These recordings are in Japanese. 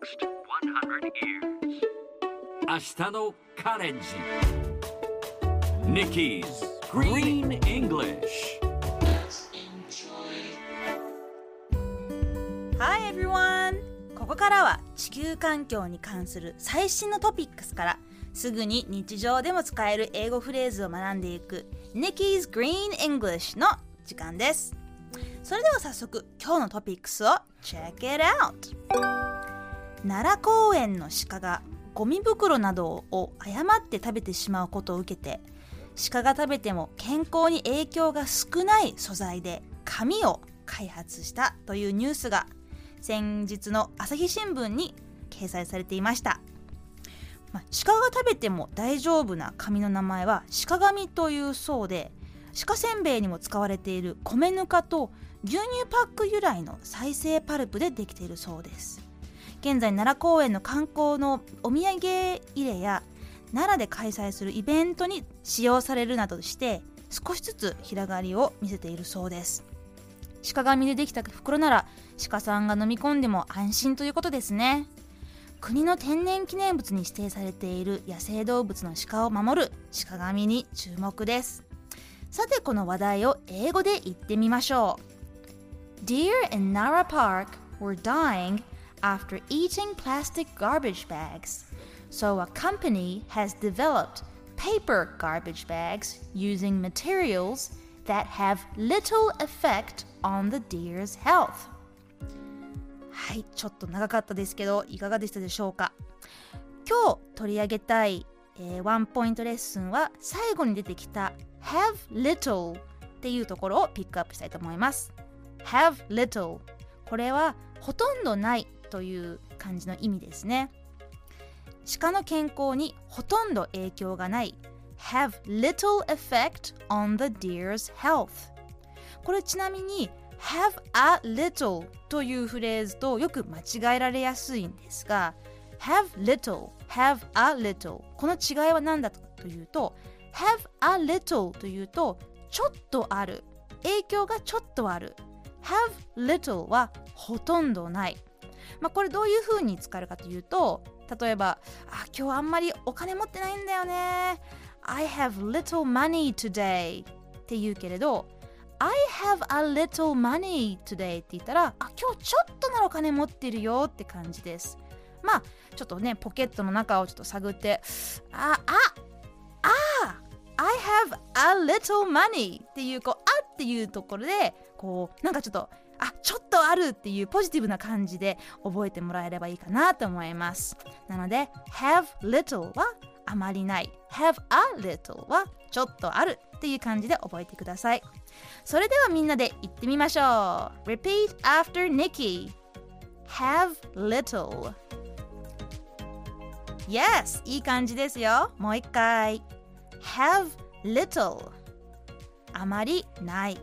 next 100 years. 明日のカレンジ Nikki's Green English Hi everyone! ここからは地球環境に関する最新のトピックスからすぐに日常でも使える英語フレーズを学んでいく Nikki's Green English の時間です。それでは早速今日のトピックスを Check it out! 奈良公園の鹿がゴミ袋などを誤って食べてしまうことを受けて鹿が食べても健康に影響が少ない素材で紙を開発したというニュースが先日の朝日新聞に掲載されていました、まあ、鹿が食べても大丈夫な紙の名前は鹿紙というそうで鹿せんべいにも使われている米ぬかと牛乳パック由来の再生パルプでできているそうです。現在奈良公園の観光のお土産入れや奈良で開催するイベントに使用されるなどして少しずつ広がりを見せているそうです。鹿紙でできた袋なら鹿さんが飲み込んでも安心ということですね。国の天然記念物に指定されている野生動物の鹿を守る鹿紙に注目です。さてこの話題を英語で言ってみましょう。Deer in Nara Park were dying after eating plastic garbage bags so a company has developed paper garbage bags using materials that have little effect on the deer's health はいちょっと長かったですけどいかがでしたでしょうか今日取り上げたい、えーワンポイントレッスンは最後に出てきた have little っていうところをピックアップしたいと思います have little これはほとんどないという感じの意味ですね。鹿の健康にほとんど影響がない。Have little effect on the deer's health. これちなみに have a little というフレーズとよく間違えられやすいんですが have little, have a little この違いは何だというと have a little というとちょっとある。影響がちょっとある。have little はほとんどない。まあこれどういう風に使えるかというと例えばあ今日あんまりお金持ってないんだよね。I have little money today って言うけれど I have a little money today って言ったらあ今日ちょっとならお金持ってるよって感じです。まあちょっとねポケットの中をちょっと探ってああああ I have a little money っていうこうっていうところでこうなんかちょっとあちょっとあるっていうポジティブな感じで覚えてもらえればいいかなと思います。なので have little はあまりない。have a little はちょっとあるっていう感じで覚えてください。それではみんなで言ってみましょう。Repeat after Nikki. Have little. Yes いい感じですよ。もう一回。Have little. あまりない。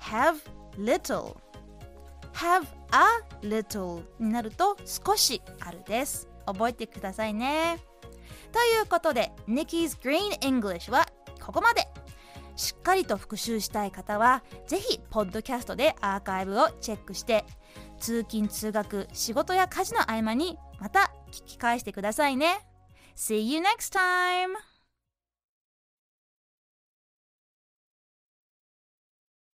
Have little. Have a little になると少しあるです。覚えてくださいね。ということで Nikki's Green English はここまで。しっかりと復習したい方はぜひポッドキャストでアーカイブをチェックして通勤通学仕事や家事の合間にまた聞き返してくださいね。See you next time!